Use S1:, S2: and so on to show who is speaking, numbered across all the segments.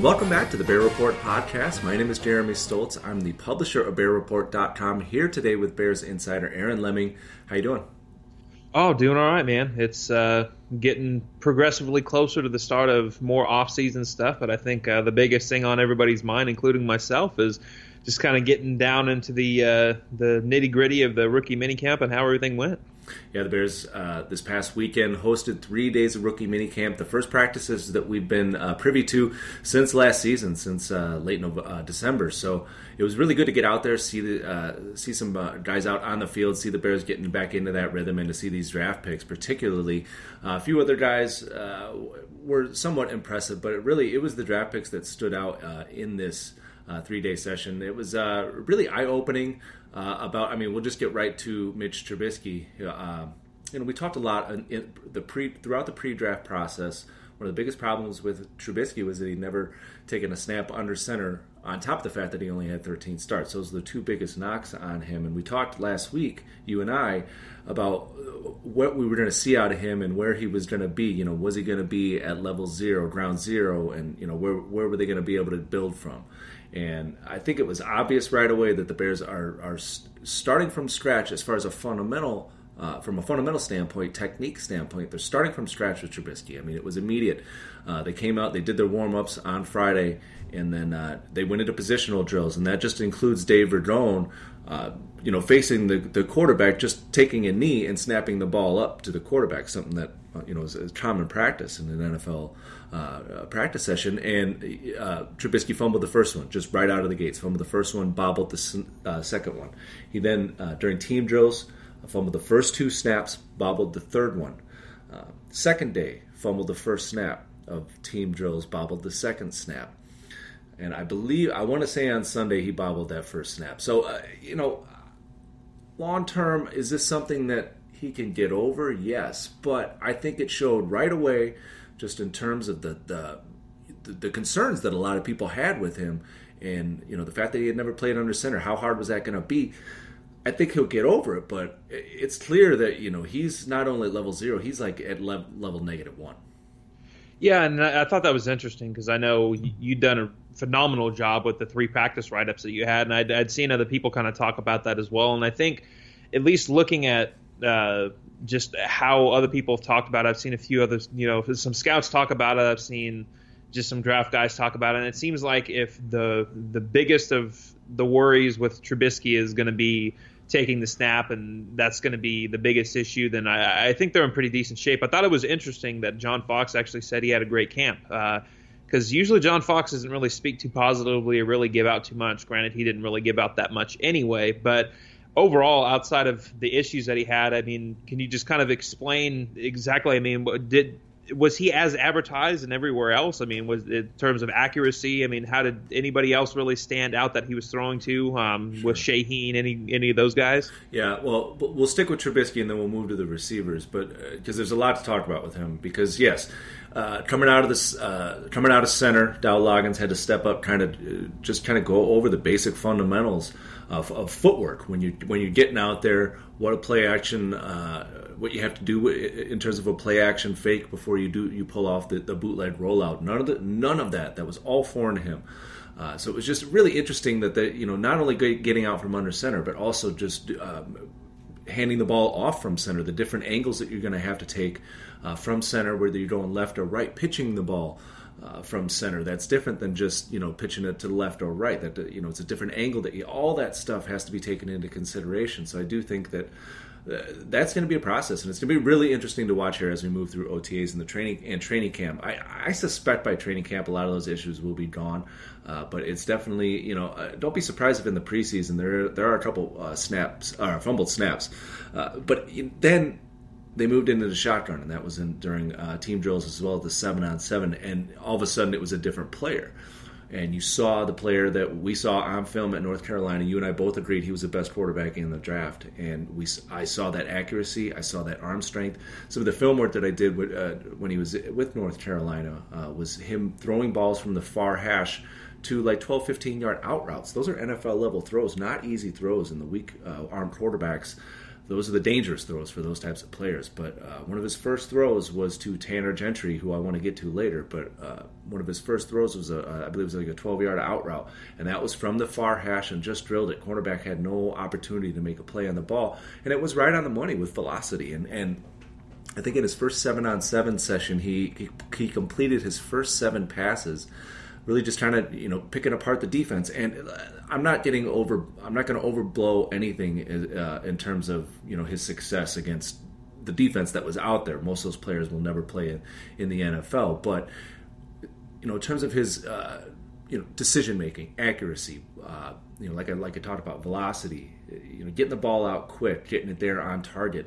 S1: Welcome back to the Bear Report podcast. My name is Jeremy Stoltz. I'm the publisher of BearReport.com. Here today with Bears insider Aaron Leming. How you doing?
S2: Oh, doing all right, man. It's uh, getting progressively closer to the start of more off-season stuff, but I think uh, the biggest thing on everybody's mind, including myself, is just kind of getting down into the uh, the nitty gritty of the rookie minicamp and how everything went.
S1: Yeah, the Bears uh, this past weekend hosted three days of rookie minicamp, the first practices that we've been uh, privy to since last season, since uh, late November, uh, December. So it was really good to get out there, see the uh, see some uh, guys out on the field, see the Bears getting back into that rhythm, and to see these draft picks, particularly a few other guys were somewhat impressive, but it really it was the draft picks that stood out in this. three day session. It was really eye opening uh, about. I mean, we'll just get right to Mitch Trubisky. Uh, you know, we talked a lot in, in the pre throughout the pre-draft process. One of the biggest problems with Trubisky was that he'd never taken a snap under center. On top of the fact that he only had 13 starts, those are the two biggest knocks on him. And we talked last week, you and I, about what we were going to see out of him and where he was going to be. You know, was he going to be at level zero, ground zero, and you know where where were they going to be able to build from? And I think it was obvious right away that the Bears are are starting from scratch as far as a fundamental. Uh, from a fundamental standpoint, technique standpoint, they're starting from scratch with Trubisky. I mean, it was immediate. Uh, they came out, they did their warm ups on Friday, and then uh, they went into positional drills, and that just includes Dave Ragone, uh, you know, facing the, the quarterback, just taking a knee and snapping the ball up to the quarterback, something that you know is, common practice in an NFL uh, practice session, and uh, Trubisky fumbled the first one just right out of the gates. Fumbled the first one, bobbled the uh, second one. He then uh, during team drills fumbled the first two snaps, bobbled the third one. Uh, second day, fumbled the first snap of team drills, bobbled the second snap. And I believe I want to say on Sunday he bobbled that first snap. So uh, you know, long term, is this something that he can get over? Yes, but I think it showed right away just in terms of the, the the concerns that a lot of people had with him, and you know the fact that he had never played under center. How hard was that going to be? I think he'll get over it, but it's clear that you know he's not only at level zero, he's like at level, level negative one.
S2: Yeah, and I, thought that was interesting because I know you'd done a phenomenal job with the three practice write ups that you had, and I'd, I'd, seen other people kind of talk about that as well. And I think, at least looking at uh, just how other people have talked about it. I've seen a few others, you know, some scouts talk about it. I've seen just some draft guys talk about it. And it seems like if the the biggest of the worries with Trubisky is going to be taking the snap, and that's going to be the biggest issue, then I, I, think they're in pretty decent shape. I thought it was interesting that John Fox actually said he had a great camp. because uh, usually John Fox doesn't really speak too positively or really give out too much. Granted, he didn't really give out that much anyway, but overall, outside of the issues that he had, I mean, can you just kind of explain exactly? I mean, did was he as advertised and everywhere else? I mean, was in terms of accuracy? I mean, how did anybody else really stand out that he was throwing to? Um, sure. Was Shaheen any any of those guys?
S1: Yeah, well, we'll stick with Trubisky and then we'll move to the receivers, but because uh, there's a lot to talk about with him. Because yes, uh, coming out of this, uh, coming out of center, Dow Loggains had to step up, kind of uh, just kind of go over the basic fundamentals of, of, footwork when you when you're getting out there. What a play action uh, what you have to do in terms of a play action fake before you do you pull off the, the bootleg rollout. None of the none of that. That was all foreign to him. Uh, so it was just really interesting that they, you know, not only getting out from under center, but also just um, handing the ball off from center. The different angles that you're going to have to take uh, from center, whether you're going left or right, pitching the ball. Uh, from center. That's different than just you know pitching it to the left or right. That you know it's a different angle. That you, all that stuff has to be taken into consideration. So I do think that that's going to be a process, and it's going to be really interesting to watch here as we move through OTAs and the training and training camp. I, I suspect by training camp a lot of those issues will be gone, uh, but it's definitely you know uh, don't be surprised if in the preseason there there are a couple uh, snaps or uh, fumbled snaps, uh, but then they moved into the shotgun, and that was in during uh, team drills as well as the seven on seven, and all of a sudden it was a different player and you saw the player that we saw on film at North Carolina. You and I both agreed he was the best quarterback in the draft, and we I saw that accuracy, I saw that arm strength. Some of the film work that I did with, uh, when he was with North Carolina uh, was him throwing balls from the far hash to like 12, 15 yard out routes. Those are NFL level throws, not easy throws in the weak uh, arm quarterbacks those are the dangerous throws for those types of players. But uh, one of his first throws was to Tanner Gentry, who I want to get to later. But uh, one of his first throws was I believe it was like a 12 yard out route, and that was from the far hash and just drilled it. Cornerback had no opportunity to make a play on the ball, and it was right on the money with velocity. And and I think in his first seven on seven session, he, he, he completed his first seven passes really just trying to you know picking apart the defense. And uh, I'm not getting over. I'm not going to overblow anything uh, in terms of you know his success against the defense that was out there. Most of those players will never play in, in the NFL, but you know in terms of his uh, you know decision making, accuracy, uh, you know like I like I talked about velocity, you know getting the ball out quick, getting it there on target.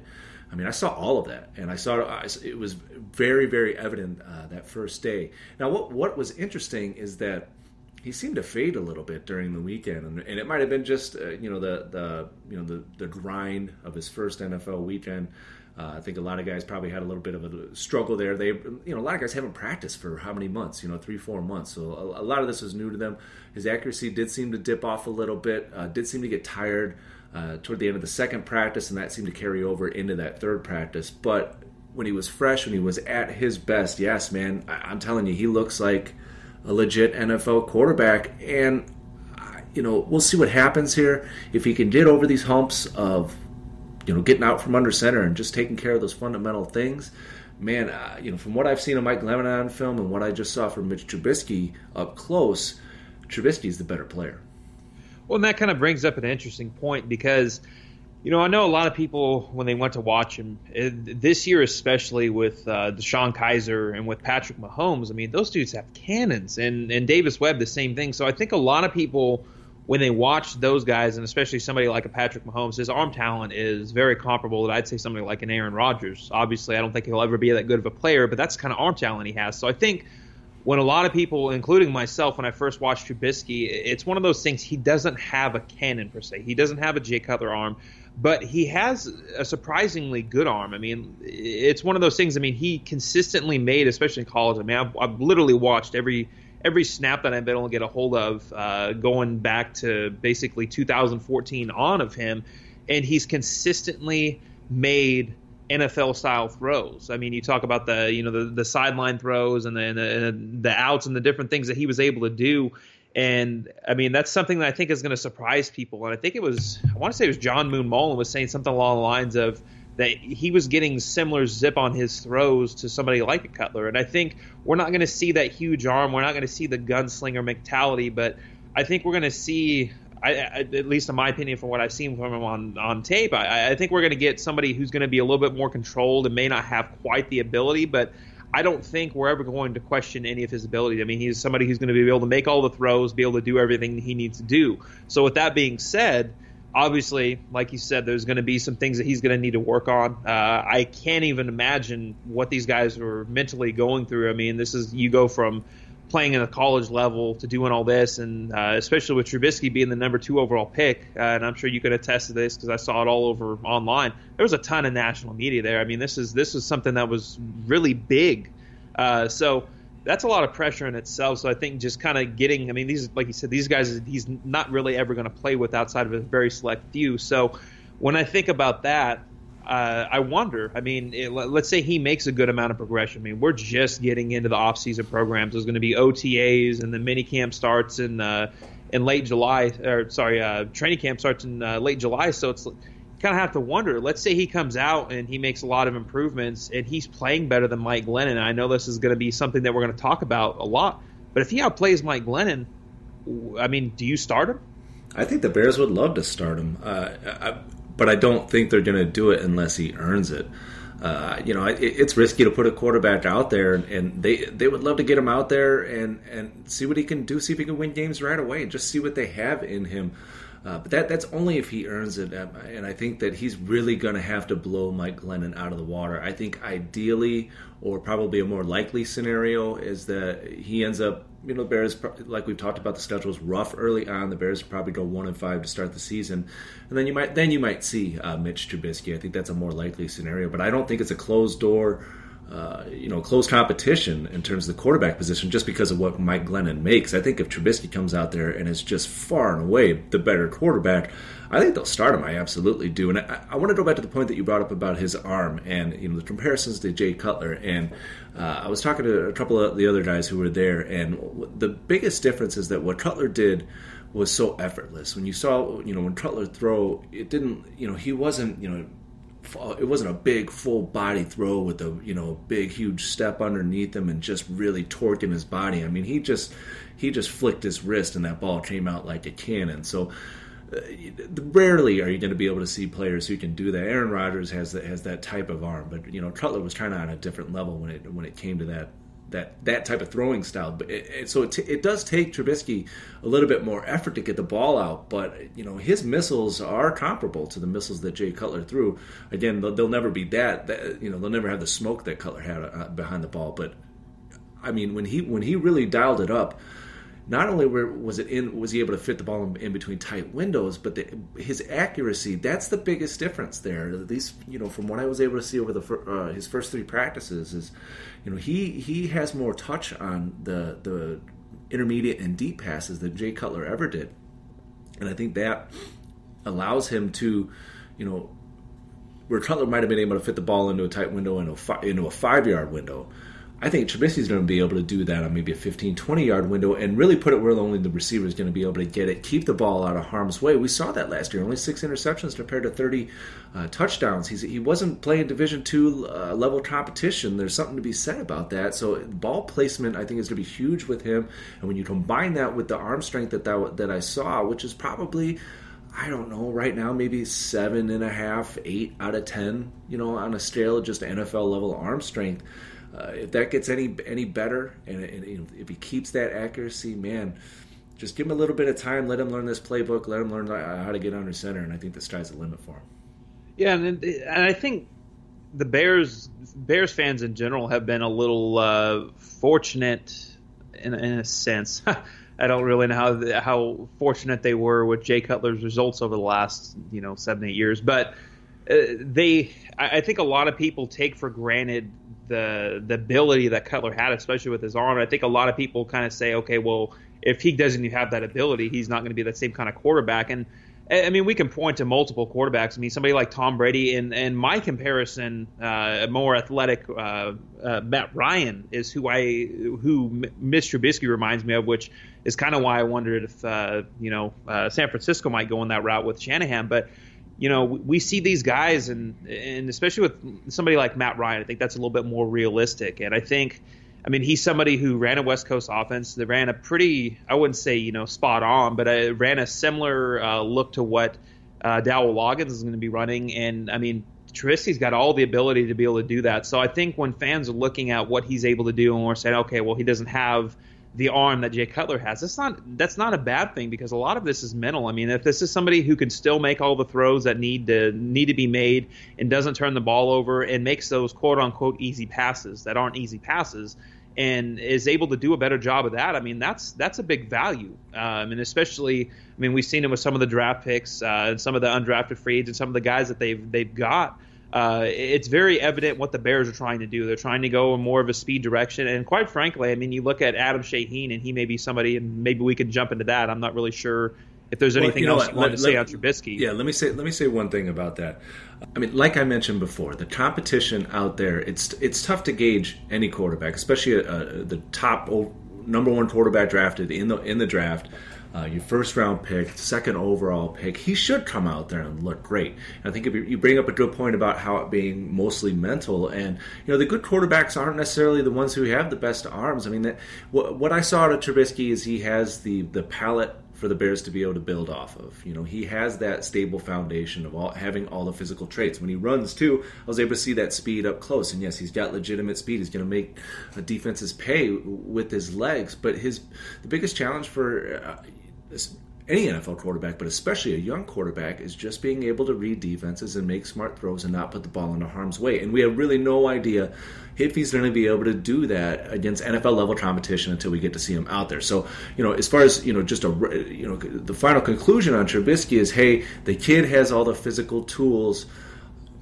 S1: I mean, I saw all of that, and I saw it was very, very evident uh, that first day. Now, what what was interesting is that he seemed to fade a little bit during the weekend, and, and it might have been just uh, you know the the you know the the grind of his first NFL weekend. Uh, I think a lot of guys probably had a little bit of a struggle there. They, you know, a lot of guys haven't practiced for how many months? You know, three, four months. So a, a lot of this was new to them. His accuracy did seem to dip off a little bit. Uh, did seem to get tired uh, toward the end of the second practice, and that seemed to carry over into that third practice. But when he was fresh, when he was at his best, yes, man, I- I'm telling you, he looks like a legit NFL quarterback. And, you know, we'll see what happens here. If he can get over these humps of, you know, getting out from under center and just taking care of those fundamental things, man, uh, you know, from what I've seen of Mike Glennon on film and what I just saw from Mitch Trubisky up close, Trubisky's the better player.
S2: Well, and that kind of brings up an interesting point because, you know, I know a lot of people when they went to watch him this year, especially with uh, DeShone Kizer and with Patrick Mahomes. I mean, those dudes have cannons, and and Davis Webb the same thing. So I think a lot of people when they watch those guys, and especially somebody like a Patrick Mahomes, his arm talent is very comparable to I'd say somebody like an Aaron Rodgers. Obviously, I don't think he'll ever be that good of a player, but that's kind of arm talent he has. So I think when a lot of people, including myself, when I first watched Trubisky, it's one of those things. He doesn't have a cannon per se. He doesn't have a Jay Cutler arm, but he has a surprisingly good arm. I mean, it's one of those things. I mean, he consistently made, especially in college. I mean, I've, I've literally watched every every snap that I've been able to get a hold of, uh, going back to basically 2014 on of him, and he's consistently made NFL style throws. I mean, you talk about the you know the, the sideline throws and and the, the outs and the different things that he was able to do. And I mean, that's something that I think is going to surprise people. And I think it was I want to say it was John Moon Mullin was saying something along the lines of that he was getting similar zip on his throws to somebody like a Cutler. And I think we're not going to see that huge arm. We're not going to see the gunslinger mentality, but I think we're going to see I, at least in my opinion, from what I've seen from him on on tape, I, I think we're going to get somebody who's going to be a little bit more controlled and may not have quite the ability, but I don't think we're ever going to question any of his ability. I mean, he's somebody who's going to be able to make all the throws, be able to do everything he needs to do. So with that being said, obviously, like you said, there's going to be some things that he's going to need to work on. Uh, I can't even imagine what these guys are mentally going through. I mean, this is you go from playing in a college level to doing all this, and uh, especially with Trubisky being the number two overall pick, uh, and I'm sure you could attest to this because I saw it all over online. There was a ton of national media there. I mean, this is this is something that was really big. Uh, so that's a lot of pressure in itself. So I think just kind of getting, I mean, these, like you said, these guys, he's not really ever going to play with outside of a very select few. So when I think about that, uh, I wonder. I mean, it, let's say he makes a good amount of progression. I mean, we're just getting into the off-season programs. There's going to be OTAs, and the mini camp starts in uh, in late July. Or sorry, uh, training camp starts in uh, late July. So it's kind of have to wonder. Let's say he comes out and he makes a lot of improvements, and he's playing better than Mike Glennon. I know this is going to be something that we're going to talk about a lot. But if he outplays Mike Glennon, I mean, do you start him?
S1: I think the Bears would love to start him. Uh, but I don't think they're going to do it unless he earns it. Uh, you know, it, it's risky to put a quarterback out there, and, and, they they would love to get him out there and and see what he can do, see if he can win games right away, and just see what they have in him. Uh, but that that's only if he earns it, and I think that he's really going to have to blow Mike Glennon out of the water. I think ideally, or probably a more likely scenario, is that he ends up you know, the Bears, like we've talked about, the schedule is rough early on. The Bears probably go one and five to start the season, and then you might then you might see uh, Mitch Trubisky. I think that's a more likely scenario, but I don't think it's a closed door, uh, you know, close competition in terms of the quarterback position just because of what Mike Glennon makes. I think if Trubisky comes out there and is just far and away the better quarterback, I think they'll start him. I absolutely do. And I, I want to go back to the point that you brought up about his arm and you know the comparisons to Jay Cutler. And uh, I was talking to a couple of the other guys who were there, and the biggest difference is that what Cutler did was so effortless. When you saw, you know, when Cutler throw, it didn't, you know, he wasn't, you know, it wasn't a big full body throw with a you know big huge step underneath him and just really torquing his body. I mean, he just he just flicked his wrist and that ball came out like a cannon. So uh, rarely are you going to be able to see players who can do that. Aaron Rodgers has that has that type of arm, but you know Cutler was kind of on a different level when it when it came to that that that type of throwing style. But it, it, so it, t- it does take Trubisky a little bit more effort to get the ball out. But you know his missiles are comparable to the missiles that Jay Cutler threw. Again, they'll, they'll never be that, that, You know they'll never have the smoke that Cutler had uh, behind the ball. But I mean when he when he really dialed it up not only were, was it in was he able to fit the ball in, in between tight windows, but the, his accuracy that's the biggest difference there. At least you know from what I was able to see over the uh, his first three practices is, you know he he has more touch on the the intermediate and deep passes than Jay Cutler ever did, and I think that allows him to, you know, where Cutler might have been able to fit the ball into a tight window into a, into a five yard window I think Trubisky's going to be able to do that on maybe a 15, 20 yard window and really put it where only the receiver is going to be able to get it, keep the ball out of harm's way. We saw that last year, only six interceptions compared to 30 uh, touchdowns. He's, he wasn't playing Division two uh, level competition. There's something to be said about that. So ball placement, I think, is going to be huge with him. And when you combine that with the arm strength that that, that I saw, which is probably I don't know, right now maybe seven and a half, eight out of ten, you know, on a scale of just NFL level arm strength. Uh, if that gets any any better, and, and, if he keeps that accuracy, man, just give him a little bit of time. Let him learn this playbook. Let him learn how to get under center, and I think the sky's the limit for him.
S2: Yeah, and, and I think the Bears Bears fans in general have been a little uh, fortunate in, in a sense. I don't really know how how fortunate they were with Jay Cutler's results over the last you know seven eight years, but uh, they I think a lot of people take for granted the the ability that Cutler had, especially with his arm. I think a lot of people kind of say, okay, well, if he doesn't have that ability, he's not going to be that same kind of quarterback. And I mean, we can point to multiple quarterbacks. I mean, somebody like Tom Brady, and and my comparison, uh, more athletic, uh, uh, Matt Ryan is who I who Mitch Trubisky reminds me of, which is kind of why I wondered if uh, you know uh, San Francisco might go in that route with Shanahan, but you know, we see these guys, and and especially with somebody like Matt Ryan, I think that's a little bit more realistic. And I think I mean, he's somebody who ran a West Coast offense that ran a pretty, I wouldn't say, you know, spot on, but it ran a similar uh, look to what uh, Dowell Loggains is going to be running. And I mean, Trubisky's got all the ability to be able to do that. So I think when fans are looking at what he's able to do and we're saying, okay, well, he doesn't have the arm that Jay Cutler has. That's not that's not a bad thing because a lot of this is mental. I mean, if this is somebody who can still make all the throws that need to need to be made and doesn't turn the ball over and makes those quote unquote easy passes that aren't easy passes and is able to do a better job of that, I mean, that's that's a big value. Um, and especially, I mean, we've seen it with some of the draft picks uh, and some of the undrafted free agents, and some of the guys that they've they've got uh, it's very evident what the Bears are trying to do. They're trying to go in more of a speed direction. And quite frankly, I mean, you look at Adam Shaheen, and he may be somebody, and maybe we can jump into that. I'm not really sure if there's anything well, you know else what? you want let, to let, say on Trubisky.
S1: Yeah, let me say let me say one thing about that. I mean, like I mentioned before, the competition out there it's it's tough to gauge any quarterback, especially uh, the top number one quarterback drafted in the in the draft uh, your first round pick, second overall pick, he should come out there and look great. And I think you bring up a good point about how it being mostly mental, and you know the good quarterbacks aren't necessarily the ones who have the best arms. I mean, that, what, what I saw out of Trubisky is he has the the palette for the Bears to be able to build off of. You know, he has that stable foundation of all having all the physical traits. When he runs too, I was able to see that speed up close. And yes, he's got legitimate speed. He's going to make defenses pay with his legs. But his the biggest challenge for uh, any NFL quarterback, but especially a young quarterback, is just being able to read defenses and make smart throws and not put the ball into harm's way. And we have really no idea if he's going to be able to do that against NFL level competition until we get to see him out there. So, you know, as far as you know, just a you know, the final conclusion on Trubisky is, hey, the kid has all the physical tools.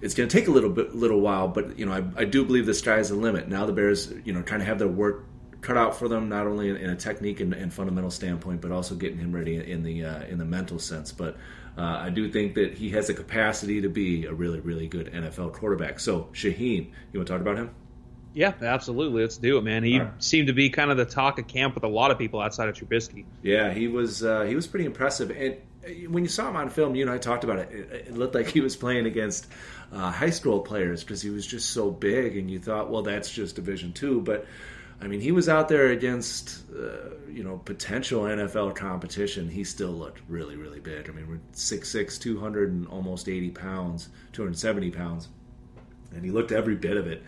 S1: It's going to take a little bit, little while, but you know, I, I do believe the sky is the limit. Now the Bears, you know, trying to have their work cut out for them, not only in, in a technique and, and, fundamental standpoint, but also getting him ready in the uh, in the mental sense. But uh, I do think that he has the capacity to be a really, really good NFL quarterback. So Shaheen, you want to talk about him?
S2: Yeah, absolutely. Let's do it, man. He right. seemed to be kind of the talk of camp with a lot of people outside of Trubisky.
S1: Yeah, he was uh, he was pretty impressive. And uh, when you saw him on film, you and I talked about it. It, it looked like he was playing against uh, high school players because he was just so big, and you thought, well, that's just Division two, but I mean, he was out there against, uh, you know, potential NFL competition. He still looked really, really big. I mean, we're 6'6", 200 and almost 80 pounds, 270 pounds. And he looked every bit of it.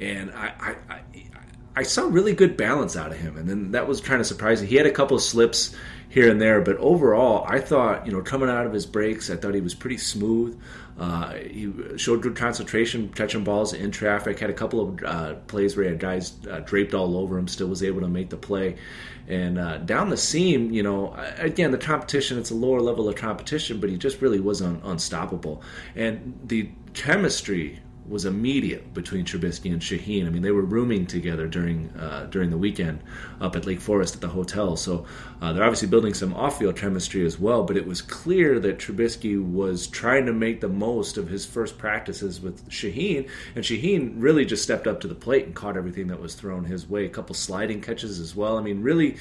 S1: And I, I, I, I saw really good balance out of him. And then that was kind of surprising. He had a couple of slips here and there, but overall, I thought, you know, coming out of his breaks, I thought he was pretty smooth. Uh, he showed good concentration, catching balls in traffic. Had a couple of uh, plays where he had guys uh, draped all over him, still was able to make the play. And uh, down the seam, you know, again, the competition, it's a lower level of competition, but he just really was un- unstoppable. And the chemistry was immediate between Trubisky and Shaheen. I mean, they were rooming together during uh, during the weekend up at Lake Forest at the hotel. So uh, they're obviously building some off-field chemistry as well. But it was clear that Trubisky was trying to make the most of his first practices with Shaheen, and Shaheen really just stepped up to the plate and caught everything that was thrown his way. A couple sliding catches as well. I mean, really,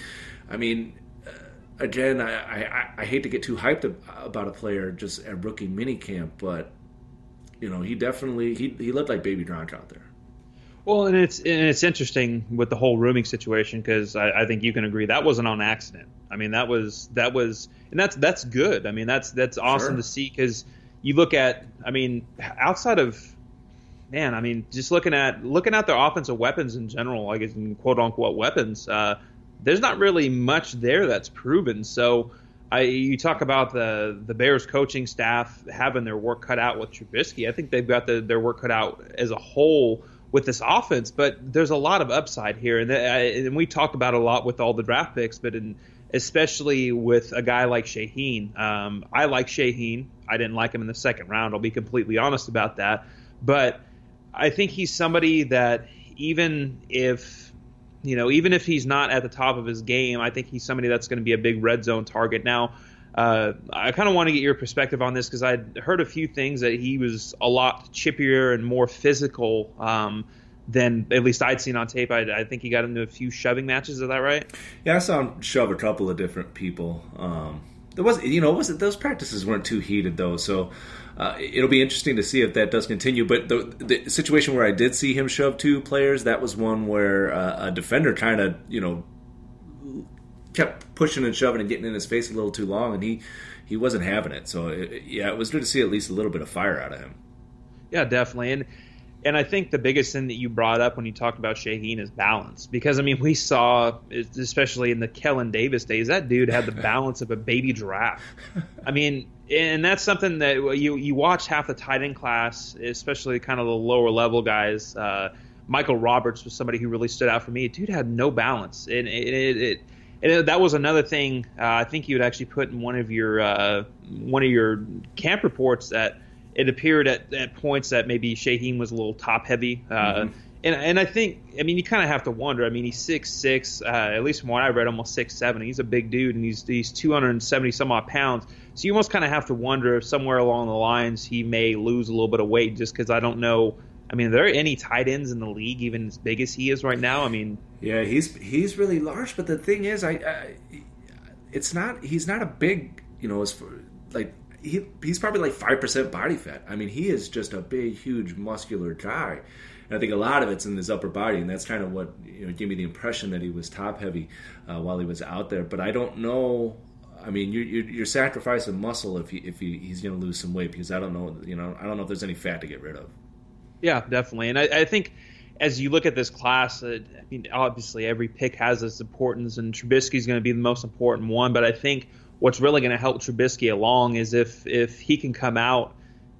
S1: I mean uh, again, I, I, I, hate to get too hyped about a player just at rookie minicamp, but you know, he definitely he he looked like Baby Gronk out there.
S2: Well, and it's and it's interesting with the whole rooming situation because I, I, think you can agree that wasn't on accident. I mean, that was that was, and that's that's good. I mean, that's that's awesome sure. to see because you look at, I mean, outside of, man, I mean, just looking at looking at their offensive weapons in general, like in quote unquote weapons, uh, there's not really much there that's proven. So I, you talk about the the Bears coaching staff having their work cut out with Trubisky. I think they've got the, their work cut out as a whole with this offense, but there's a lot of upside here, and, the, and we talked about a lot with all the draft picks, but in, especially with a guy like Shaheen. Um, I like Shaheen. I didn't like him in the second round. I'll be completely honest about that, but I think he's somebody that even if you know, even if he's not at the top of his game, I think he's somebody that's going to be a big red zone target. Now, uh, I kind of want to get your perspective on this because I'd heard a few things that he was a lot chippier and more physical um, than at least I'd seen on tape. I, I, think he got into a few shoving matches. Is that right?
S1: Yeah, I saw him shove a couple of different people. Um, there was you know was those practices weren't too heated though, so. Uh, it'll be interesting to see if that does continue. But the, the situation where I did see him shove two players, that was one where uh, a defender kind of, you know, kept pushing and shoving and getting in his face a little too long, and he he wasn't having it. So it, yeah, it was good to see at least a little bit of fire out of him.
S2: Yeah, definitely, and and I think the biggest thing that you brought up when you talked about Shaheen is balance. Because I mean, we saw, especially in the Kellen Davis days, that dude had the balance of a baby giraffe. I mean, and that's something that you you watch half the tight end class, especially kind of the lower level guys. Uh, Michael Roberts was somebody who really stood out for me. Dude had no balance, and it, it, it and that was another thing uh, I think you would actually put in one of your uh, one of your camp reports that it appeared at, at points that maybe Shaheen was a little top heavy. Uh, mm-hmm. And, and I think I mean you kind of have to wonder. I mean he's six six, uh, at least from what I read, almost six seven. He's a big dude, and he's he's two hundred and seventy some odd pounds. So you almost kind of have to wonder if somewhere along the lines he may lose a little bit of weight, just because I don't know. I mean, are there any tight ends in the league even as big as he is right now? I mean,
S1: yeah, he's he's really large, but the thing is, I, I it's not he's not a big you know as for like he he's probably like five percent body fat. I mean, he is just a big, huge, muscular guy. And I think a lot of it's in his upper body, and that's kind of what you know gave me the impression that he was top heavy uh, while he was out there. But I don't know. I mean, you're, you're sacrificing muscle if he, if he, he's going to lose some weight because I don't know. You know, I don't know if there's any fat to get rid of.
S2: Yeah, definitely, and I, I think as you look at this class, uh, I mean, obviously every pick has its importance, and Trubisky is going to be the most important one. But I think what's really going to help Trubisky along is if if he can come out,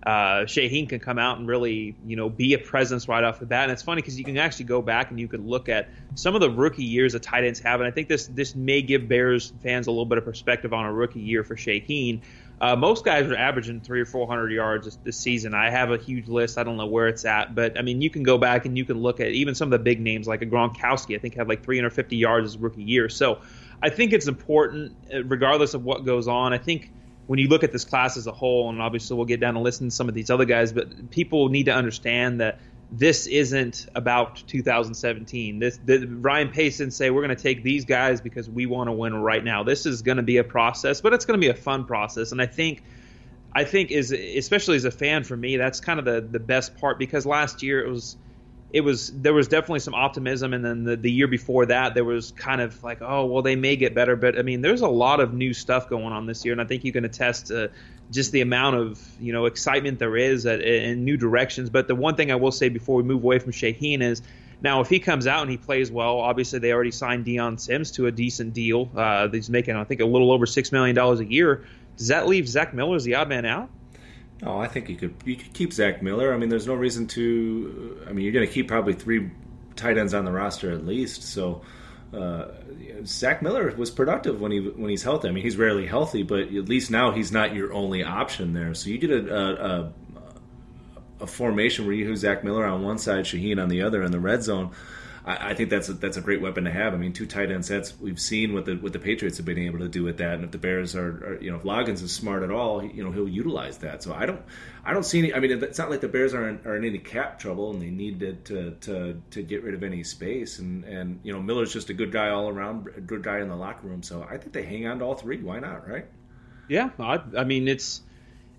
S2: uh, Shaheen can come out and really you know be a presence right off the bat. And it's funny because you can actually go back and you could look at some of the rookie years that tight ends have, and I think this this may give Bears fans a little bit of perspective on a rookie year for Shaheen. Uh, most guys are averaging three or four hundred yards this, this, season. I have a huge list. I don't know where it's at, but I mean, you can go back and you can look at even some of the big names like a Gronkowski. I think had like 350 yards his rookie year. So I think it's important, uh, regardless of what goes on. I think when you look at this class as a whole, and obviously we'll get down to listen to some of these other guys, but people need to understand that this isn't about 2017. This the, Ryan Pace didn't say we're going to take these guys because we want to win right now. This is going to be a process, but it's going to be a fun process, and I think. I think is especially as a fan for me, that's kind of the the best part because last year it was it was there was definitely some optimism and then the, the year before that there was kind of like oh well they may get better but i mean there's a lot of new stuff going on this year and i think you can attest just the amount of you know excitement there is at, in new directions but the one thing i will say before we move away from Shaheen is now if he comes out and he plays well obviously they already signed Dion Sims to a decent deal uh, he's making i think a little over six million dollars a year does that leave zach miller as the odd man out
S1: Oh, I think you could you could keep Zach Miller. I mean, there's no reason to. I mean, you're going to keep probably three tight ends on the roster at least. So uh, Zach Miller was productive when he when he's healthy. I mean, he's rarely healthy, but at least now he's not your only option there. So you get a, a, a, a formation where you have Zach Miller on one side, Shaheen on the other in the red zone. I, I think that's a, that's a great weapon to have. I mean, two tight end sets. We've seen what the what the Patriots have been able to do with that, and if the Bears are, are you know, if Loggains is smart at all, you know, he'll utilize that. So I don't I don't see any. I mean, it's not like the Bears are in, are in any cap trouble and they need to, to to to get rid of any space. And and you know, Miller's just a good guy all around, a good guy in the locker room. So I think they hang on to all three. Why not? Right?
S2: Yeah, I, I mean it's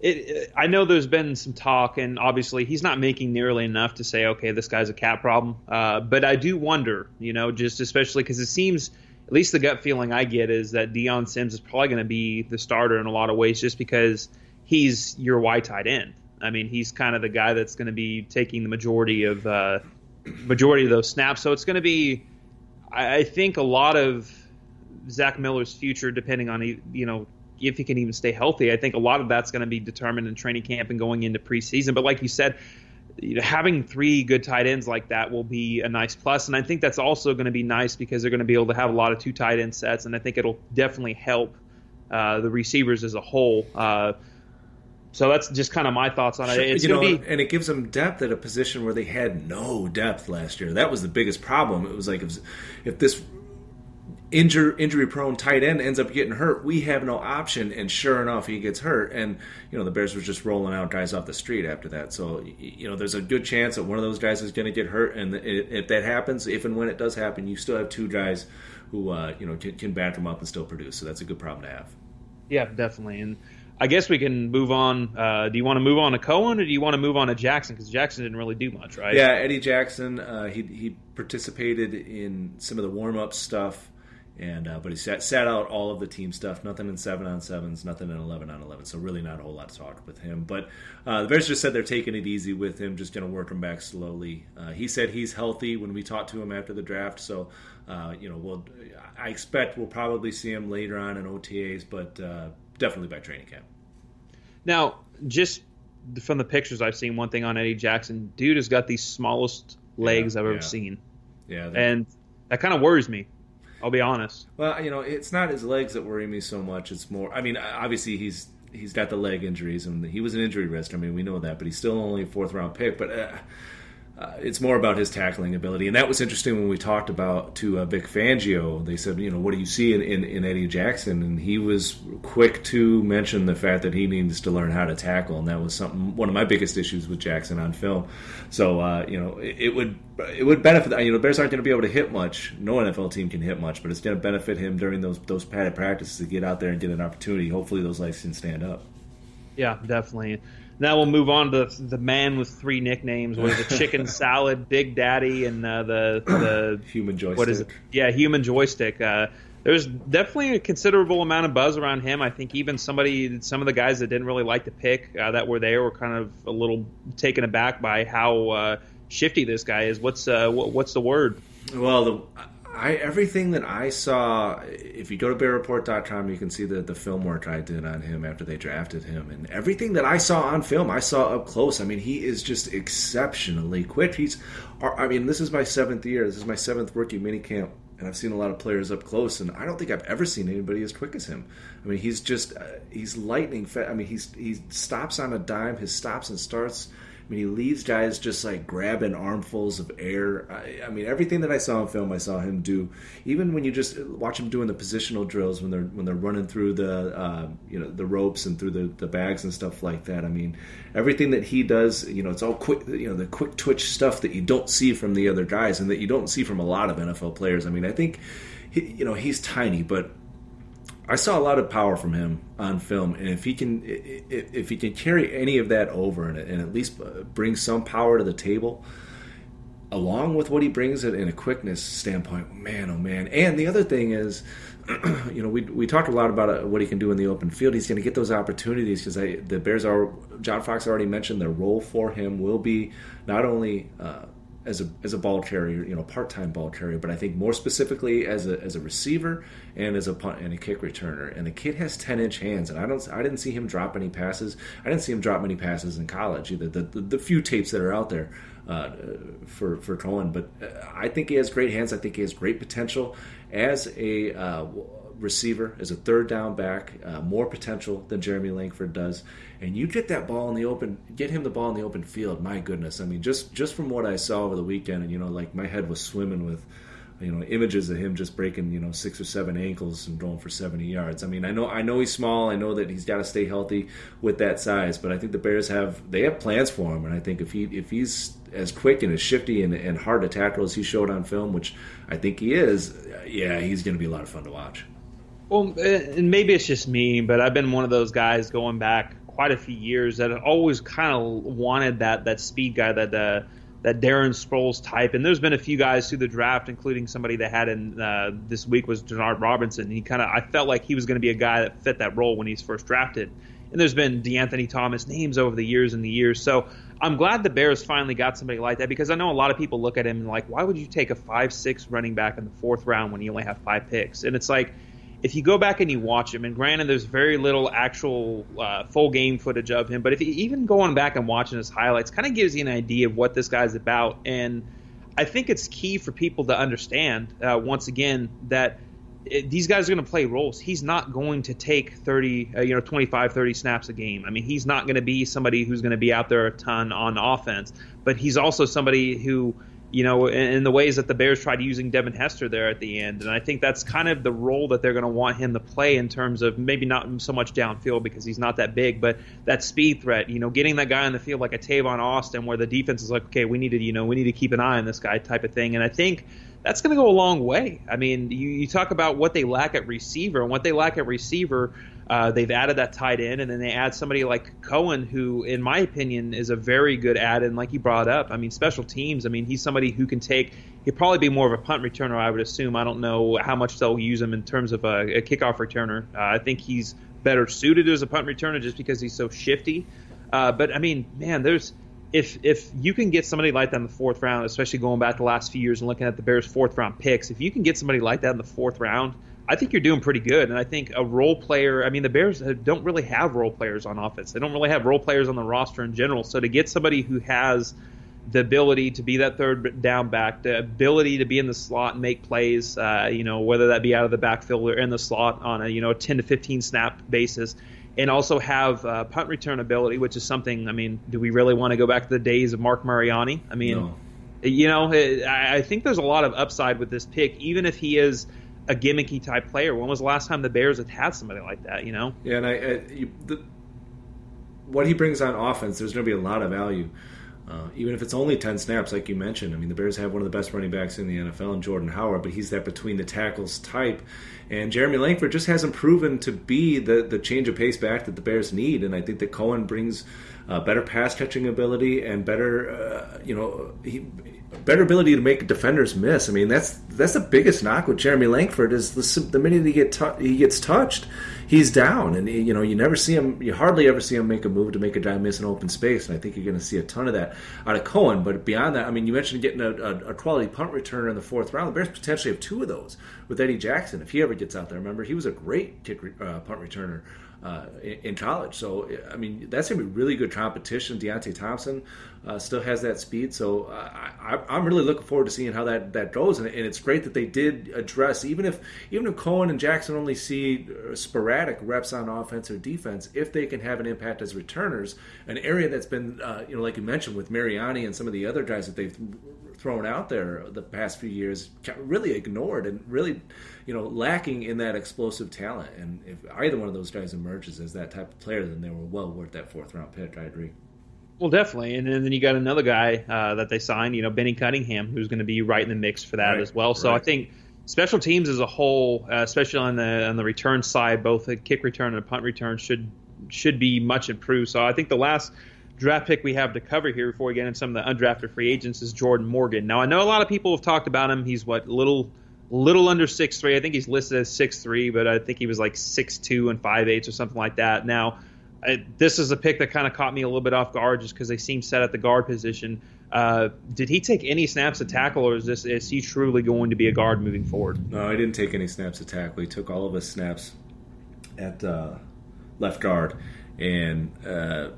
S2: it, I know there's been some talk, and obviously he's not making nearly enough to say, okay, this guy's a cap problem. Uh, but I do wonder, you know, just especially because it seems, at least the gut feeling I get is that Dion Sims is probably going to be the starter in a lot of ways, just because he's your white tight end. I mean, he's kind of the guy that's going to be taking the majority of uh, majority of those snaps. So it's going to be, I, I think, a lot of Zach Miller's future, depending on you know if he can even stay healthy. I think a lot of that's going to be determined in training camp and going into preseason. But like you said, you know, having three good tight ends like that will be a nice plus, and I think that's also going to be nice because they're going to be able to have a lot of two tight end sets, and I think it'll definitely help uh, the receivers as a whole. Uh, so that's just kind of my thoughts on it. It's
S1: you know,
S2: be...
S1: and it gives them depth at a position where they had no depth last year. That was the biggest problem. It was like if, if this injury injury prone tight end ends up getting hurt, we have no option. And sure enough, he gets hurt. And you know the Bears were just rolling out guys off the street after that. So you know there's a good chance that one of those guys is going to get hurt. And if that happens, if and when it does happen, you still have two guys who uh, you know can, can back them up and still produce. So that's a good problem to have.
S2: Yeah, definitely. And I guess we can move on. Uh, do you want to move on to Cohen, or do you want to move on to Jackson? Because Jackson didn't really do much, right?
S1: Yeah, Eddie Jackson. Uh, he he participated in some of the warm up stuff, and uh, but he sat sat out all of the team stuff. Nothing in seven on sevens, nothing in eleven on eleven. So really, not a whole lot to talk with him. But uh, the Bears just said they're taking it easy with him, just going to work him back slowly. Uh, he said he's healthy when we talked to him after the draft. So uh, you know, we'll I expect we'll probably see him later on in OTAs, but definitely by training camp.
S2: Now, just from the pictures I've seen, one thing on Eddie Jackson, dude has got the smallest legs yeah, I've ever yeah. seen.
S1: Yeah,
S2: and that kind of worries me. I'll be honest.
S1: Well, you know, it's not his legs that worry me so much. It's more. I mean, obviously he's he's got the leg injuries and he was an injury risk. I mean, we know that, but he's still only a fourth round pick. But uh, uh, it's more about his tackling ability, and that was interesting when we talked about to uh, Vic Fangio. They said, you know, what do you see in, in, in, Eddie Jackson? And he was quick to mention the fact that he needs to learn how to tackle, and that was something one of my biggest issues with Jackson on film. So, uh, you know, it, it, would it would benefit. You know, Bears aren't going to be able to hit much. No NFL team can hit much, but it's going to benefit him during those those padded practices to get out there and get an opportunity. Hopefully, those legs can stand up.
S2: Yeah, definitely. Now we'll move on to the man with three nicknames. What is it? Chicken Salad, Big Daddy, and uh, the the
S1: human joystick.
S2: What is it? Yeah, human joystick. Uh, there's definitely a considerable amount of buzz around him. I think even somebody, some of the guys that didn't really like the pick uh, that were there were kind of a little taken aback by how uh, shifty this guy is. What's uh, what's the word?
S1: Well, the, I everything that I saw, if you go to bearreport.com, you can see the the film work I did on him after they drafted him, and everything that I saw on film, I saw up close. I mean, he is just exceptionally quick. He's, I mean, this is my seventh year. This is my seventh rookie minicamp, and I've seen a lot of players up close, and I don't think I've ever seen anybody as quick as him. I mean, he's just uh, he's lightning fast. I mean, he's he stops on a dime. His stops and starts Mean, he leaves guys just like grabbing armfuls of air. I, I, mean, everything that I saw in film, I saw him do. Even when you just watch him doing the positional drills when they're when they're running through the uh, you know the ropes and through the, the bags and stuff like that. I mean, everything that he does, you know, it's all quick. You know, the quick twitch stuff that you don't see from the other guys and that you don't see from a lot of NFL players. I mean, I think. He, you know he's tiny, but I saw a lot of power from him on film, and if he can, if he can carry any of that over and, at least bring some power to the table, along with what he brings it in a quickness standpoint, man, oh man. And the other thing is, you know, we we talked a lot about uh, what he can do in the open field. He's going to get those opportunities because the Bears are. John Fox already mentioned their role for him will be not only. Uh, as a as a ball carrier, you know, part time ball carrier, but I think more specifically as a as a receiver and as a punt and a kick returner. And the kid has ten inch hands, and I don't I didn't see him drop any passes. I didn't see him drop many passes in college either. The the, the few tapes that are out there uh, for for Cohen, but uh, I think he has great hands. I think he has great potential as a uh, receiver, as a third down back, uh, more potential than Jeremy Langford does. And you get that ball in the open, get him the ball in the open field. My goodness, I mean, just just from what I saw over the weekend, and you know, like my head was swimming with, you know, images of him just breaking, you know, six or seven ankles and going for seventy yards. I mean, I know I know he's small. I know that he's got to stay healthy with that size, but I think the Bears have they have plans for him, and I think if he if he's as quick and as shifty and, and hard to tackle as he showed on film, which I think he is, yeah, he's going to be a lot of fun to watch.
S2: Well, and maybe it's just me, but I've been one of those guys going back quite a few years that always kind of wanted that that speed guy, that uh, that Darren Sproles type. And there's been a few guys through the draft, including somebody that had in uh, this week was Denard Robinson. He kind of I felt like he was going to be a guy that fit that role when he's first drafted. And there's been DeAnthony Thomas names over the years and the years. So I'm glad the Bears finally got somebody like that because I know a lot of people look at him and like, why would you take a five six running back in the fourth round when you only have five picks? And it's like if you go back and you watch him, and granted, there's very little actual uh, full game footage of him, but if you even going back and watching his highlights, kind of gives you an idea of what this guy's about. And I think it's key for people to understand, uh, once again, that it, these guys are going to play roles. He's not going to take 30, uh, you know, 25, 30 snaps a game. I mean, he's not going to be somebody who's going to be out there a ton on offense, but he's also somebody who – you know, in, in, the ways that the Bears tried using Devin Hester there at the end. And I think that's kind of the role that they're going to want him to play in terms of maybe not so much downfield because he's not that big, but that speed threat, you know, getting that guy on the field like a Tavon Austin where the defense is like, okay, we need to, you know, we need to keep an eye on this guy type of thing. And I think that's going to go a long way. I mean, you, you talk about what they lack at receiver and what they lack at receiver – Uh, they've added that tight end, and then they add somebody like Cohen, who, in my opinion, is a very good add in, like you brought up. I mean, special teams. I mean, he's somebody who can take. He'd probably be more of a punt returner, I would assume. I don't know how much they'll use him in terms of a, a kickoff returner. Uh, I think he's better suited as a punt returner just because he's so shifty. Uh, but I mean, man, there's if if you can get somebody like that in the fourth round, especially going back the last few years and looking at the Bears' fourth round picks, if you can get somebody like that in the fourth round I think you're doing pretty good. And I think a role player, I mean, the Bears don't really have role players on offense. They don't really have role players on the roster in general. So to get somebody who has the ability to be that third down back, the ability to be in the slot and make plays, uh, you know, whether that be out of the backfield or in the slot on a, you know, 10 to 15 snap basis, and also have uh, punt return ability, which is something, I mean, do we really want to go back to the days of Marc Mariani? I mean, no. you know, I think there's a lot of upside with this pick, even if he is – a gimmicky type player. When was the last time the Bears had had somebody like that? You know.
S1: Yeah, and I, I you, the, what he brings on offense, there's going to be a lot of value. Uh, even if it's only 10 snaps, like you mentioned. I mean, the Bears have one of the best running backs in the NFL in Jordan Howard, but he's that between the tackles type. And Jeremy Langford just hasn't proven to be the, the change of pace back that the Bears need. And I think that Cohen brings uh, better pass catching ability and better, uh, you know, he, better ability to make defenders miss. I mean, that's that's the biggest knock with Jeremy Langford is the, the minute he get t- he gets touched, he's down, and you know you never see him, you hardly ever see him make a move to make a guy miss an open space, and I think you're going to see a ton of that out of Cohen. But beyond that, I mean, you mentioned getting a, a, a, quality punt returner in the fourth round. The Bears potentially have two of those with Eddie Jackson if he ever gets out there. Remember, he was a great kick uh, punt returner uh, in, college. So I mean, that's to be really good competition. Deonte Thompson uh, still has that speed, so I, am really looking forward to seeing how that, that goes. And, and, it's great that they did address even if even if Cohen and Jackson only see uh, sporadic reps on offense or defense, if they can have an impact as returners, an area that's been uh, you know like you mentioned with Mariani and some of the other guys that they've thrown out there the past few years really ignored and really you know lacking in that explosive talent and if either one of those guys emerges as that type of player then they were well worth that fourth round pick i agree
S2: well, definitely, and, then you got another guy uh, that they signed, you know, Benny Cunningham, who's going to be right in the mix for that right, as well. So right. I think special teams as a whole, uh, especially on the on the return side, both a kick return and a punt return should should be much improved. So I think the last draft pick we have to cover here before we get into some of the undrafted free agents is Jordan Morgan. Now I know a lot of people have talked about him. He's what little little under six three. I think he's listed as six three, but I think he was like six two and five eighths or something like that. Now I, this is a pick that kind of caught me a little bit off guard just because they seem set at the guard position. Uh, did he take any snaps at tackle, or is this is he truly going to be a guard moving forward?
S1: No, I didn't take any snaps at tackle. He took all of his snaps at uh, left guard, and uh,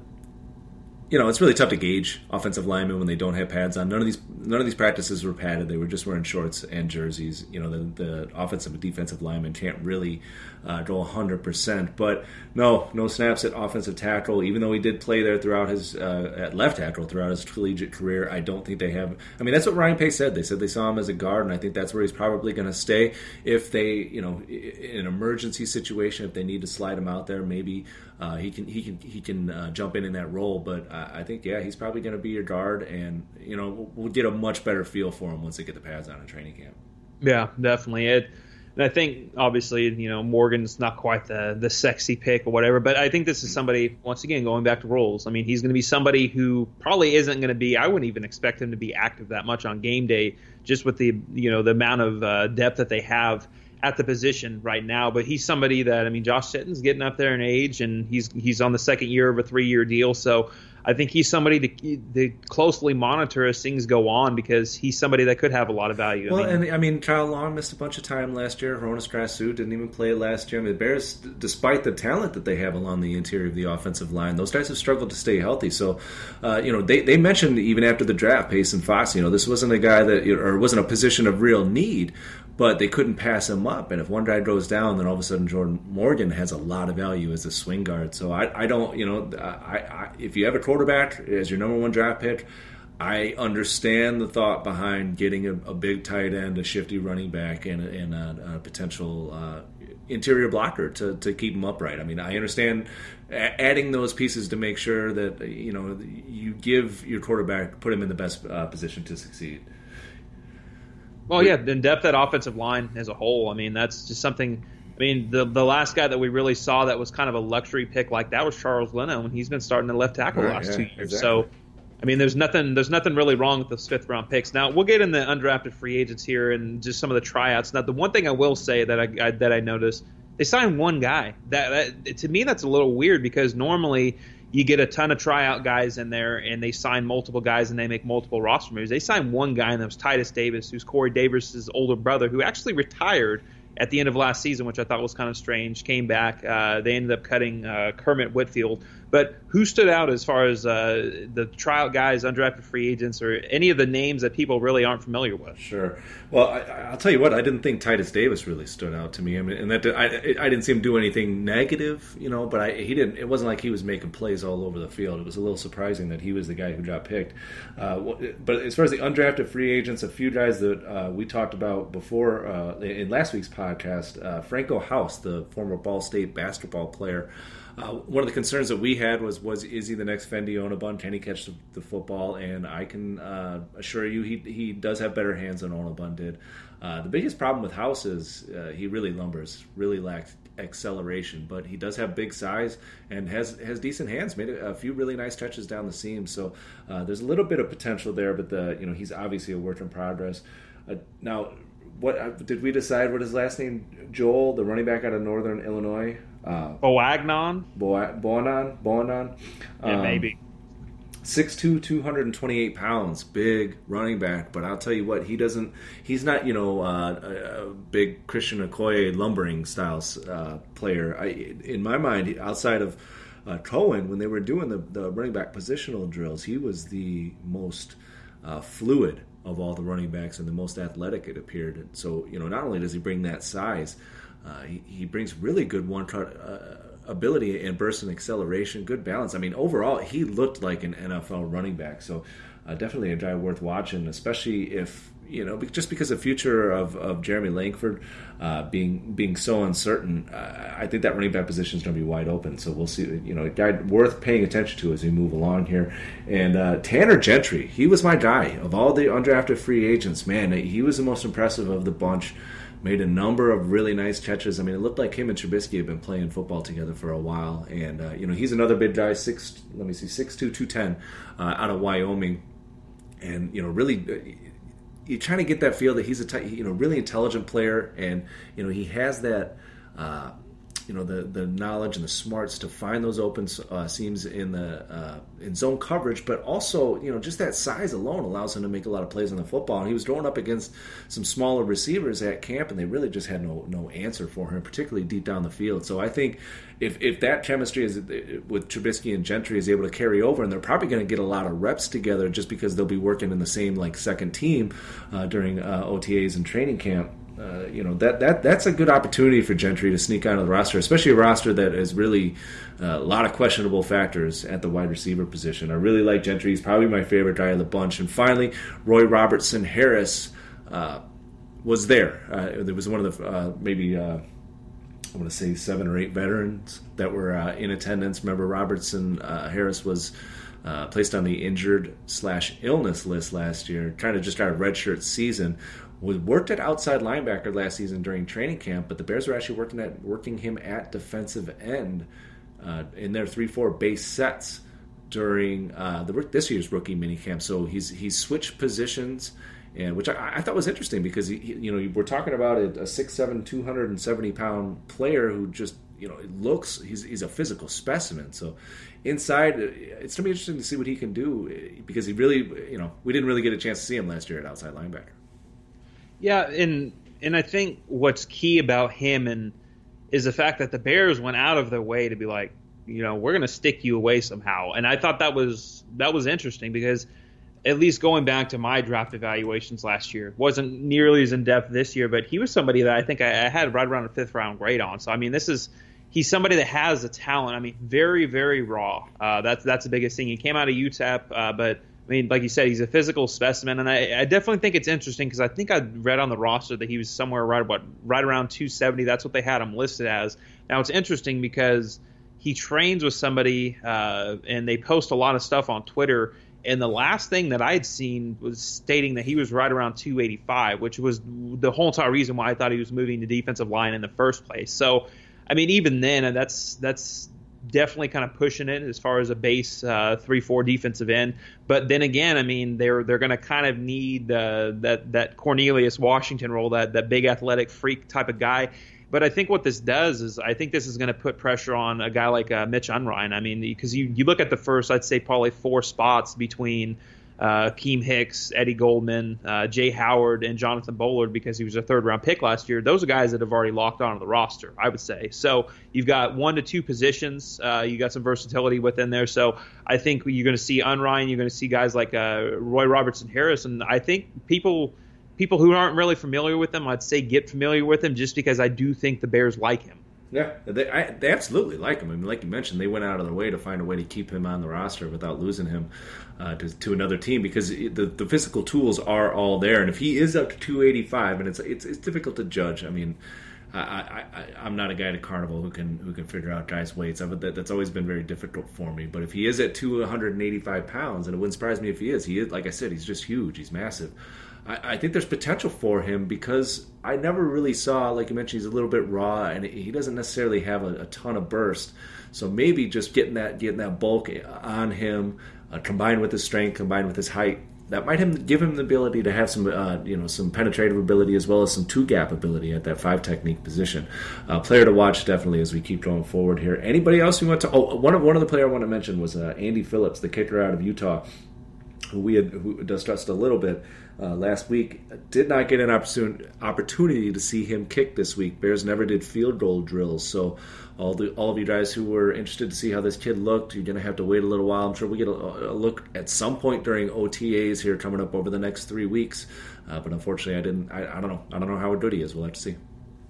S1: you know, it's really tough to gauge offensive linemen when they don't have pads on. None of these none of these practices were padded. They were just wearing shorts and jerseys. You know, the, the offensive and defensive linemen can't really uh, go 100%. But no, no snaps at offensive tackle. Even though he did play there throughout his uh, at left tackle throughout his collegiate career, I don't think they have. I mean, that's what Ryan Pace said. They said they saw him as a guard, and I think that's where he's probably going to stay. If they, you know, in an emergency situation, if they need to slide him out there, maybe uh, he can he can he can uh, jump in in that role. But I, I think yeah, he's probably going to be your guard, and you know we'll, we'll, get a much better feel for him once they get the pads on in training camp.
S2: Yeah, definitely. It, and I think obviously you know Morgan's not quite the the sexy pick or whatever, but I think this is somebody once again going back to roles. I mean, he's going to be somebody who probably isn't going to be. I wouldn't even expect him to be active that much on game day, just with the you know the amount of uh, depth that they have at the position right now, but he's somebody that I mean, Josh Sitton's getting up there in age, and he's he's on the second year of a three year deal. So I think he's somebody to, to closely monitor as things go on because he's somebody that could have a lot of value.
S1: Well, I mean, and I mean, Kyle Long missed a bunch of time last year. Hroniss Grasu didn't even play last year. I mean, the Bears, despite the talent that they have along the interior of the offensive line, those guys have struggled to stay healthy. So, uh, you know, they, they mentioned even after the draft, Pace and Fox, you know, this wasn't a guy that, or wasn't a position of real need, but they couldn't pass him up. And if one guy goes down, then all of a sudden Jordan Morgan has a lot of value as a swing guard. So I, I don't, you know, I, I, if you have a quarterback as your number one draft pick, I understand the thought behind getting a, a big tight end, a shifty running back, and, and a, a, potential uh, interior blocker to, to keep him upright. I mean, I understand adding those pieces to make sure that you know you give your quarterback put him in the best uh, position to succeed.
S2: Well, yeah, then depth at offensive line as a whole. I mean, that's just something. I mean, the the last guy that we really saw that was kind of a luxury pick like that was Charles Leno, and he's been starting the left tackle right, last yeah, two years. Exactly. So, I mean, there's nothing there's nothing really wrong with those fifth round picks. Now we'll get in the undrafted free agents here and just some of the tryouts. Now, the one thing I will say that I, I that I noticed, they signed one guy. That, that to me that's a little weird because normally you get a ton of tryout guys in there and they sign multiple guys and they make multiple roster moves. They signed one guy and that was Titus Davis, who's Corey Davis's older brother, who actually retired at the end of last season, which I thought was kind of strange. Came back. Uh, they ended up cutting uh, Kermit Whitfield, but who stood out as far as uh, the tryout guys, undrafted free agents, or any of the names that people really aren't familiar with?
S1: Sure. Well, I, will tell you what. I didn't think Titus Davis really stood out to me. I mean, and that I, I didn't see him do anything negative, you know. But I, he didn't. It wasn't like he was making plays all over the field. It was a little surprising that he was the guy who got picked. Uh, but as far as the undrafted free agents, a few guys that uh, we talked about before uh, in last week's podcast, uh, Franko House, the former Ball State basketball player. Uh, one of the concerns that we had was was is he the next Fendi Onobun? Can he catch the, the football? And I can uh, assure you, he he does have better hands than Onobun did. Uh, the biggest problem with House is uh, he really lumbers, really lacks acceleration, but he does have big size and has has decent hands. Made a, a few really nice touches down the seam, so uh, there's a little bit of potential there. But the you know he's obviously a work in progress. Uh, now, what did we decide? What his last name? Joel, the running back out of Northern Illinois.
S2: Uh, Bouagnon?
S1: Bo- Boanon? Boanon?
S2: Yeah, um, maybe.
S1: 6'2", 228 pounds, big running back. But I'll tell you what, he doesn't. He's not, you know, uh, a, a, big Christian Okoye lumbering style uh, player. I, in my mind, outside of uh, Cohen, when they were doing the, the running back positional drills, he was the most uh, fluid of all the running backs and the most athletic. It appeared. And so, you know, not only does he bring that size uh, he, he, brings really good one cut uh, ability and burst and acceleration, good balance. I mean, overall, he looked like an NFL running back. So, uh, definitely a guy worth watching, especially if you know just because the future of, of Jeremy Langford uh, being being so uncertain. Uh, I think that running back position is going to be wide open. So we'll see. You know, a guy worth paying attention to as we move along here. And uh, Tanner Gentry, he was my guy of all the undrafted free agents. Man, he was the most impressive of the bunch made a number of really nice catches. I mean, it looked like him and Trubisky have been playing football together for a while. And, uh, you know, he's another big guy, six, let me see, 6'2", 210, uh, out of Wyoming. And, you know, really, uh, you're trying to get that feel that he's a, t- you know, really intelligent player. And, you know, he has that, uh, you know the the knowledge and the smarts to find those open uh, seams in the uh, in zone coverage, but also you know just that size alone allows him to make a lot of plays on the football. And he was going up against some smaller receivers at camp, and they really just had no no answer for him, particularly deep down the field. So I think if if that chemistry is with Trubisky and Gentry is able to carry over, and they're probably going to get a lot of reps together just because they'll be working in the same like second team uh, during uh, OTAs and training camp uh, you know that that that's a good opportunity for Gentry to sneak onto the roster, especially a roster that has really uh, a lot of questionable factors at the wide receiver position. I really like Gentry; he's probably my favorite guy of the bunch. And finally, Roy Robertson Harris uh, was there. Uh, there was one of the uh, maybe. I want to say seven or eight veterans that were in attendance. Remember, Robertson Harris was uh, placed on the injured slash illness list last year, kind of just a redshirt season was worked at outside linebacker last season during training camp, but the Bears were actually working at working him at defensive end uh, in their three four base sets during uh, the this year's rookie minicamp. So he's he's switched positions. And which I, I thought was interesting because he, he, you know we're talking about a, a 6'7", 270 pound player who just you know it looks he's he's a physical specimen. So inside, it's gonna be interesting to see what he can do because he really you know we didn't really get a chance to see him last year at outside linebacker.
S2: Yeah, and and I think what's key about him and is the fact that the Bears went out of their way to be like, you know, we're going to stick you away somehow. And I thought that was that was interesting because at least going back to my draft evaluations last year, wasn't nearly as in depth this year, but he was somebody that I think I, I had right around a fifth round grade on. So I mean, this is he's somebody that has a talent. I mean, very very raw. Uh, that's that's the biggest thing. He came out of UTEP, uh, but I mean, like you said, he's a physical specimen, and I, I definitely think it's interesting because I think I read on the roster that he was somewhere right about right around 270. That's what they had him listed as. Now it's interesting because he trains with somebody, uh, and they post a lot of stuff on Twitter. And the last thing that I had seen was stating that he was right around 285, which was the whole entire reason why I thought he was moving the defensive line in the first place. So, I mean, even then, that's that's definitely kind of pushing it as far as a base uh, three four defensive end. But then again, I mean they're they're going to kind of need uh, that that Cornelius Washington role, that that big athletic freak type of guy. But I think what this does is I think this is going to put pressure on a guy like uh, Mitch Unrein. I mean, because you, you look at the first, I'd say probably four spots between uh, Keem Hicks, Eddie Goldman, uh, Jaye Howard, and Jonathan Bullard because he was a third round pick last year. Those are guys that have already locked on to the roster, I would say. So you've got one to two positions. Uh, you got some versatility within there. So I think you're going to see Unrein. You're going to see guys like uh, Roy Robertson Harris, and I think people people who aren't really familiar with him, I'd say get familiar with him just because I do think the Bears like him.
S1: Yeah, they, I, they absolutely like him. I mean, like you mentioned, they went out of their way to find a way to keep him on the roster without losing him uh, to, to, another team because the, the physical tools are all there. And if he is up to 285, and it's it's, it's difficult to judge. I mean, I, I, am not a guy at a carnival who can who can figure out guys' weights. I, that, that's always been very difficult for me. But if he is at 285 pounds, and it wouldn't surprise me if he is, he is like I said, he's just huge. He's massive. I, I, think there's potential for him because I never really saw, like you mentioned, he's a little bit raw and he doesn't necessarily have a, a ton of burst. So maybe just getting that getting that bulk on him, uh, combined with his strength, combined with his height, that might him, give him the ability to have some uh, you know some penetrative ability as well as some two gap ability at that five technique position. Uh, player to watch definitely as we keep going forward here. Anybody else you want to? Oh, one of one of the player I want to mention was uh, Andy Phillips, the kicker out of Utah, who we had who discussed a little bit uh, last week. Did not get an opportunity to see him kick this week. Bears never did field goal drills, so all the all of you guys who were interested to see how this kid looked, you're going to have to wait a little while. I'm sure we get a, a, look at some point during OTAs here coming up over the next three weeks. Uh, but unfortunately, I didn't. I, I, don't know. I don't know how good he is. We'll have to see.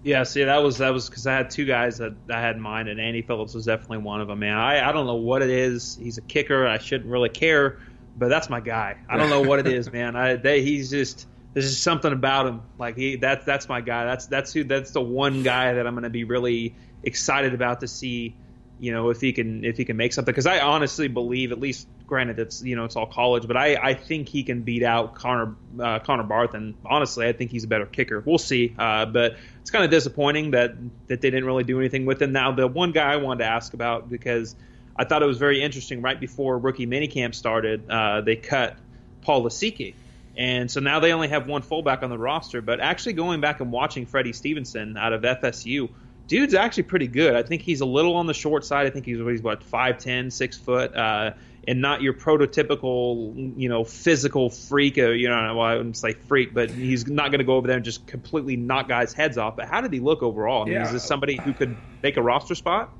S2: Yeah, see, that was that was because I had two guys that I had in mind, and Andy Phillips was definitely one of them. Man, I I don't know what it is. He's a kicker. I shouldn't really care but that's my guy. I don't know what it is, man. I they, he's just there's just something about him. Like he that's that's my guy. That's that's who that's the one guy that I'm going to be really excited about to see. You know if he can if he can make something because I honestly believe at least granted it's you know it's all college but I, I think he can beat out Connor uh, Connor Barth and honestly I think he's a better kicker we'll see uh, but it's kind of disappointing that that they didn't really do anything with him now the one guy I wanted to ask about because I thought it was very interesting. Right before rookie minicamp started, uh, they cut Paul Lasike. And so now they only have one fullback on the roster. But actually, going back and watching Freddie Stevenson out of FSU, dude's actually pretty good. I think he's a little on the short side. I think he's, he's what, 5'10, 6 foot, uh, and not your prototypical, you know, physical freak. You know, well, I wouldn't say freak, but he's not going to go over there and just completely knock guys' heads off. But how did he look overall? I mean, yeah. is this somebody who could make a roster spot?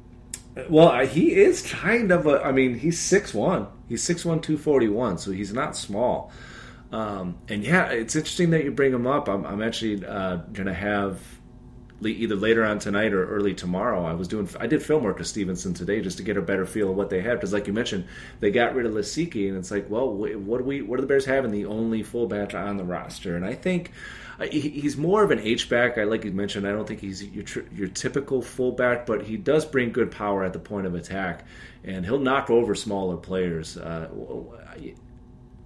S1: Well, he is kind of a. I mean, he's six one. He's six one two forty one, so he's not small. Um, and yeah, it's interesting that you bring him up. I'm, I'm actually uh, going to have either later on tonight or early tomorrow. I was doing I did film work with Stevenson today just to get a better feel of what they have because, like you mentioned, they got rid of Lasike, and it's like, well, what do we what do the Bears have in the only fullback on the roster? And I think he's more of an H back. I like you mentioned. I don't think he's your your typical fullback, but he does bring good power at the point of attack, and he'll knock over smaller players. Uh,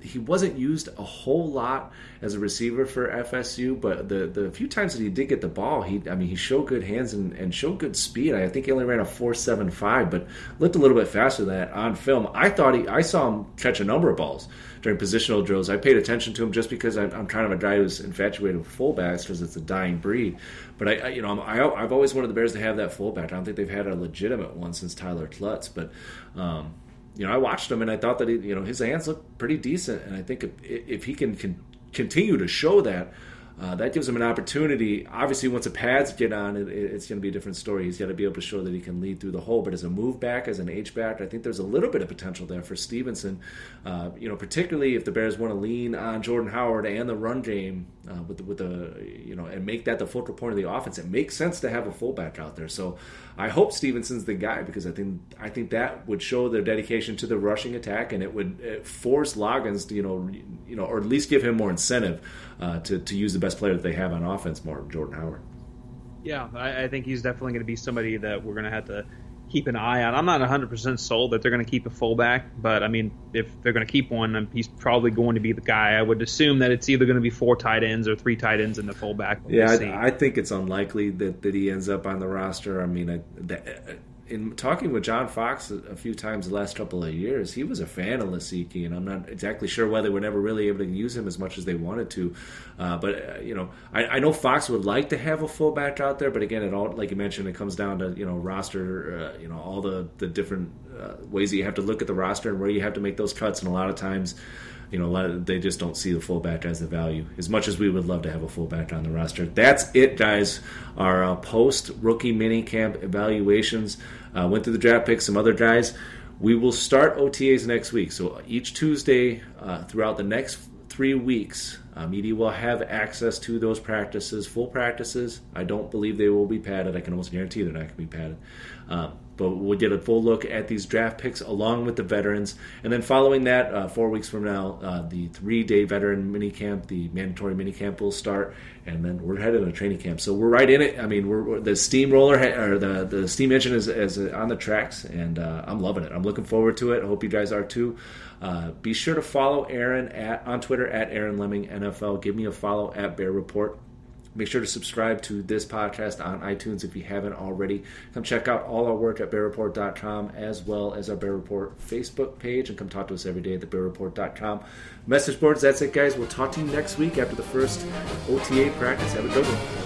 S1: he wasn't used a whole lot as a receiver for FSU, but the the few times that he did get the ball, he I mean he showed good hands and, and showed good speed. I think he only ran a four seven five, but looked a little bit faster than that on film. I thought he I saw him catch a number of balls during positional drills. I paid attention to him just because I'm, I'm kind of a guy who's infatuated with fullbacks because it's a dying breed. But I, I you know I, I've always wanted the Bears to have that fullback. I don't think they've had a legitimate one since Tyler Clutts, but. Um, you know, I watched him and I thought that he, you know his hands look pretty decent, and I think if, if he can, can continue to show that, uh, that gives him an opportunity. Obviously, once the pads get on, it, it's going to be a different story. He's got to be able to show that he can lead through the hole. But as a move back, as an H back, I think there's a little bit of potential there for Stevenson. Uh, you know, particularly if the Bears want to lean on Jordan Howard and the run game uh, with the, with the you know and make that the focal point of the offense. It makes sense to have a fullback out there. So I hope Stevenson's the guy because I think I think that would show their dedication to the rushing attack and it would uh, force Loggains to you know you know or at least give him more incentive uh, to to use the best player that they have on offense more, Jordan Howard.
S2: Yeah, I, I think he's definitely going to be somebody that we're going to have to keep an eye on. I'm not 100 percent sold that they're going to keep a fullback, but I mean, if they're going to keep one, he's probably going to be the guy. I would assume that it's either going to be four tight ends or three tight ends in the fullback.
S1: We'll yeah, I, I, think it's unlikely that, that he ends up on the roster. I mean, I, that, in talking with John Fox a, few times the last couple of years, he was a fan of Lasike, and I'm not exactly sure why they were never really able to use him as much as they wanted to. Uh, but uh, you know, I, I, know Fox would like to have a fullback out there, but again, it all like you mentioned, it comes down to you know roster, uh, you know all the the different uh, ways that you have to look at the roster and where you have to make those cuts, and a lot of times you know, a lot of, they just don't see the fullback as the value. As much as we would love to have a fullback on the roster. That's it, guys. Our uh, post rookie mini camp evaluations. Uh, went through the draft picks, some other guys. We will start OTAs next week. So each Tuesday uh, throughout the next three weeks, media will have access to those practices, full practices. I don't believe they will be padded. I can almost guarantee they're not going to be padded. Um, but we'll get a full look at these draft picks along with the veterans. And then following that, uh, four weeks from now, uh, the three day veteran mini camp, the mandatory mini camp will start. And then we're headed to training camp. So we're right in it. I mean, we're, we're the steamroller or the, the steam engine is, is on the tracks, and uh, I'm loving it. I'm looking forward to it. I hope you guys are too. Uh, be sure to follow Aaron at on Twitter at Aaron Leming NFL. Give me a follow at Bear Report. Make sure to subscribe to this podcast on iTunes if you haven't already. Come check out all our work at bearreport.com as well as our Bear Report Facebook page and come talk to us every day at the thebearreport.com. Message boards, that's it, guys. We'll talk to you next week after the first OTA practice. Have a good one.